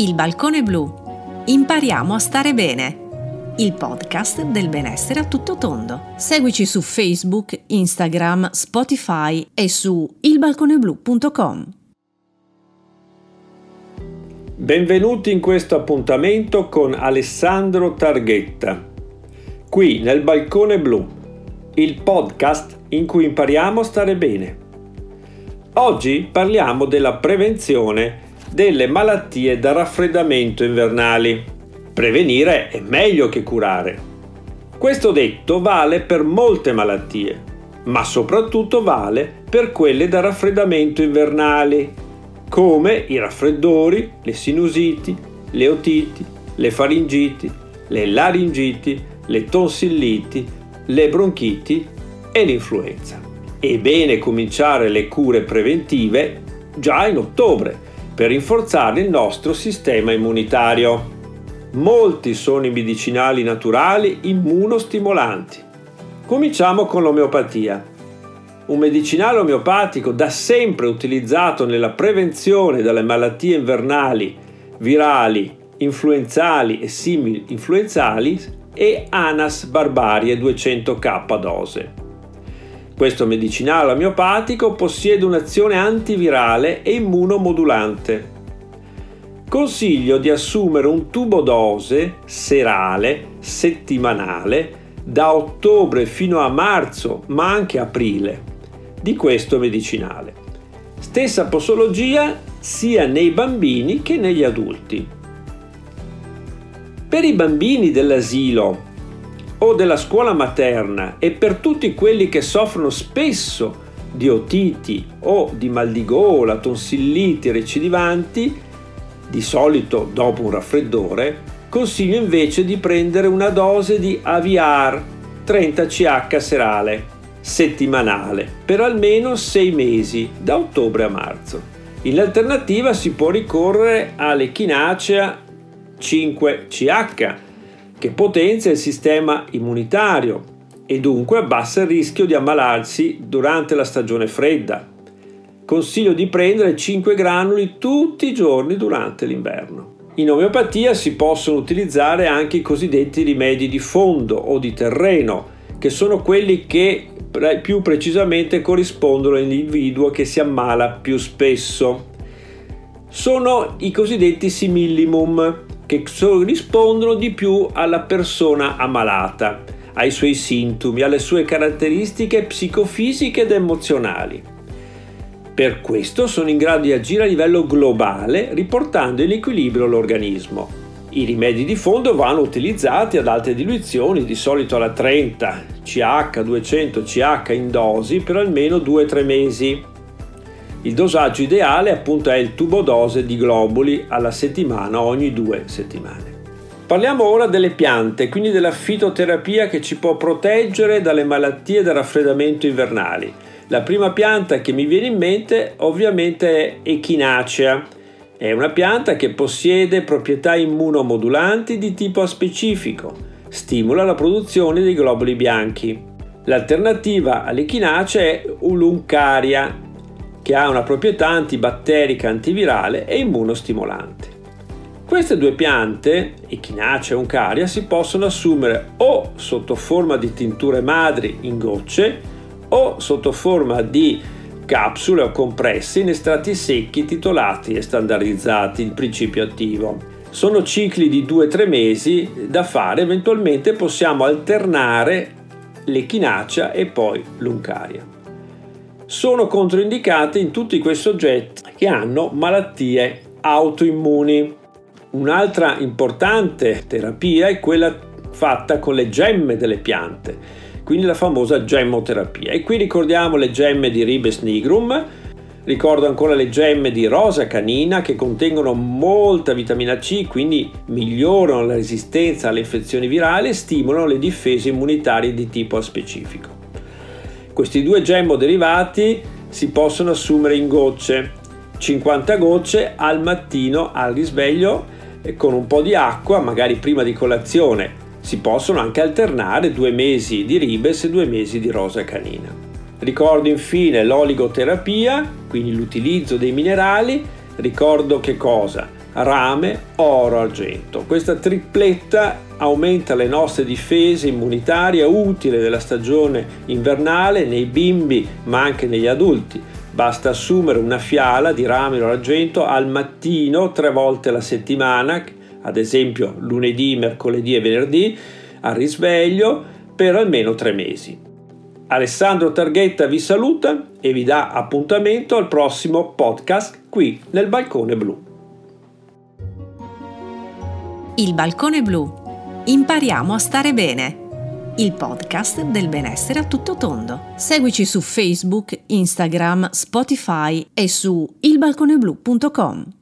Il Balcone Blu. Impariamo a stare bene. Il podcast del benessere a tutto tondo. Seguici su Facebook, Instagram, Spotify e su ilbalconeblu.com. Benvenuti in questo appuntamento con Alessandro Targhetta. Qui nel Balcone Blu, il podcast in cui impariamo a stare bene. Oggi parliamo della prevenzione delle malattie da raffreddamento invernali. Prevenire è meglio che curare. Questo detto vale per molte malattie, ma soprattutto vale per quelle da raffreddamento invernali, come i raffreddori, le sinusiti, le otiti, le faringiti, le laringiti, le tonsilliti, le bronchiti e l'influenza. È bene cominciare le cure preventive già in ottobre per rinforzare il nostro sistema immunitario. Molti sono i medicinali naturali immunostimolanti. Cominciamo con l'omeopatia. Un medicinale omeopatico da sempre utilizzato nella prevenzione delle malattie invernali, virali, influenzali e simili influenzali è Anas barbarie 200k dose. Questo medicinale omeopatico possiede un'azione antivirale e immunomodulante. Consiglio di assumere un tubo dose serale settimanale da ottobre fino a marzo, ma anche aprile, di questo medicinale. Stessa posologia sia nei bambini che negli adulti. Per i bambini dell'asilo o della scuola materna e per tutti quelli che soffrono spesso di otiti o di mal di gola, tonsilliti recidivanti, di solito dopo un raffreddore, consiglio invece di prendere una dose di Aviar 30 CH serale settimanale per almeno 6 mesi da ottobre a marzo. In alternativa si può ricorrere all'echinacea 5 CH che potenzia il sistema immunitario e dunque abbassa il rischio di ammalarsi durante la stagione fredda. Consiglio di prendere 5 granuli tutti i giorni durante l'inverno. In omeopatia si possono utilizzare anche i cosiddetti rimedi di fondo o di terreno, che sono quelli che più precisamente corrispondono all'individuo che si ammala più spesso. Sono i cosiddetti simillimum, che rispondono di più alla persona ammalata, ai suoi sintomi, alle sue caratteristiche psicofisiche ed emozionali. Per questo sono in grado di agire a livello globale, riportando in equilibrio l'organismo. I rimedi di fondo vanno utilizzati ad alte diluizioni, di solito alla 30 CH, 200 CH in dosi per almeno 2-3 mesi. Il dosaggio ideale appunto è il tubo dose di globuli alla settimana ogni due settimane. Parliamo ora delle piante, quindi della fitoterapia che ci può proteggere dalle malattie da raffreddamento invernali. La prima pianta che mi viene in mente ovviamente è Echinacea. È una pianta che possiede proprietà immunomodulanti di tipo aspecifico, stimola la produzione dei globuli bianchi. L'alternativa all'echinacea è Uluncaria, che ha una proprietà antibatterica, antivirale e immunostimolante. Queste due piante, Echinacea e Uncaria, si possono assumere o sotto forma di tinture madri in gocce o sotto forma di capsule o compressi in estratti secchi titolati e standardizzati il principio attivo. Sono cicli di 2-3 mesi da fare, eventualmente possiamo alternare l'echinacea e poi l'uncaria sono controindicate in tutti quei soggetti che hanno malattie autoimmuni. Un'altra importante terapia è quella fatta con le gemme delle piante, quindi la famosa gemmoterapia. E qui ricordiamo le gemme di Ribes nigrum, ricordo ancora le gemme di rosa canina che contengono molta vitamina C, quindi migliorano la resistenza alle infezioni virali e stimolano le difese immunitarie di tipo specifico. Questi due gemmo derivati si possono assumere in gocce, 50 gocce al mattino al risveglio con un po' di acqua, magari prima di colazione. Si possono anche alternare due mesi di ribes e due mesi di rosa canina. Ricordo infine l'oligoterapia, quindi l'utilizzo dei minerali. Ricordo che cosa? Rame, oro, argento. Questa tripletta aumenta le nostre difese immunitarie, utile nella stagione invernale nei bimbi ma anche negli adulti. Basta assumere una fiala di rame o argento al mattino tre volte alla settimana, ad esempio lunedì, mercoledì e venerdì, al risveglio per almeno tre mesi. Alessandro Targhetta vi saluta e vi dà appuntamento al prossimo podcast qui nel Balcone Blu. Il Balcone Blu. Impariamo a stare bene. Il podcast del benessere a tutto tondo. Seguici su Facebook, Instagram, Spotify e su ilbalconeblu.com.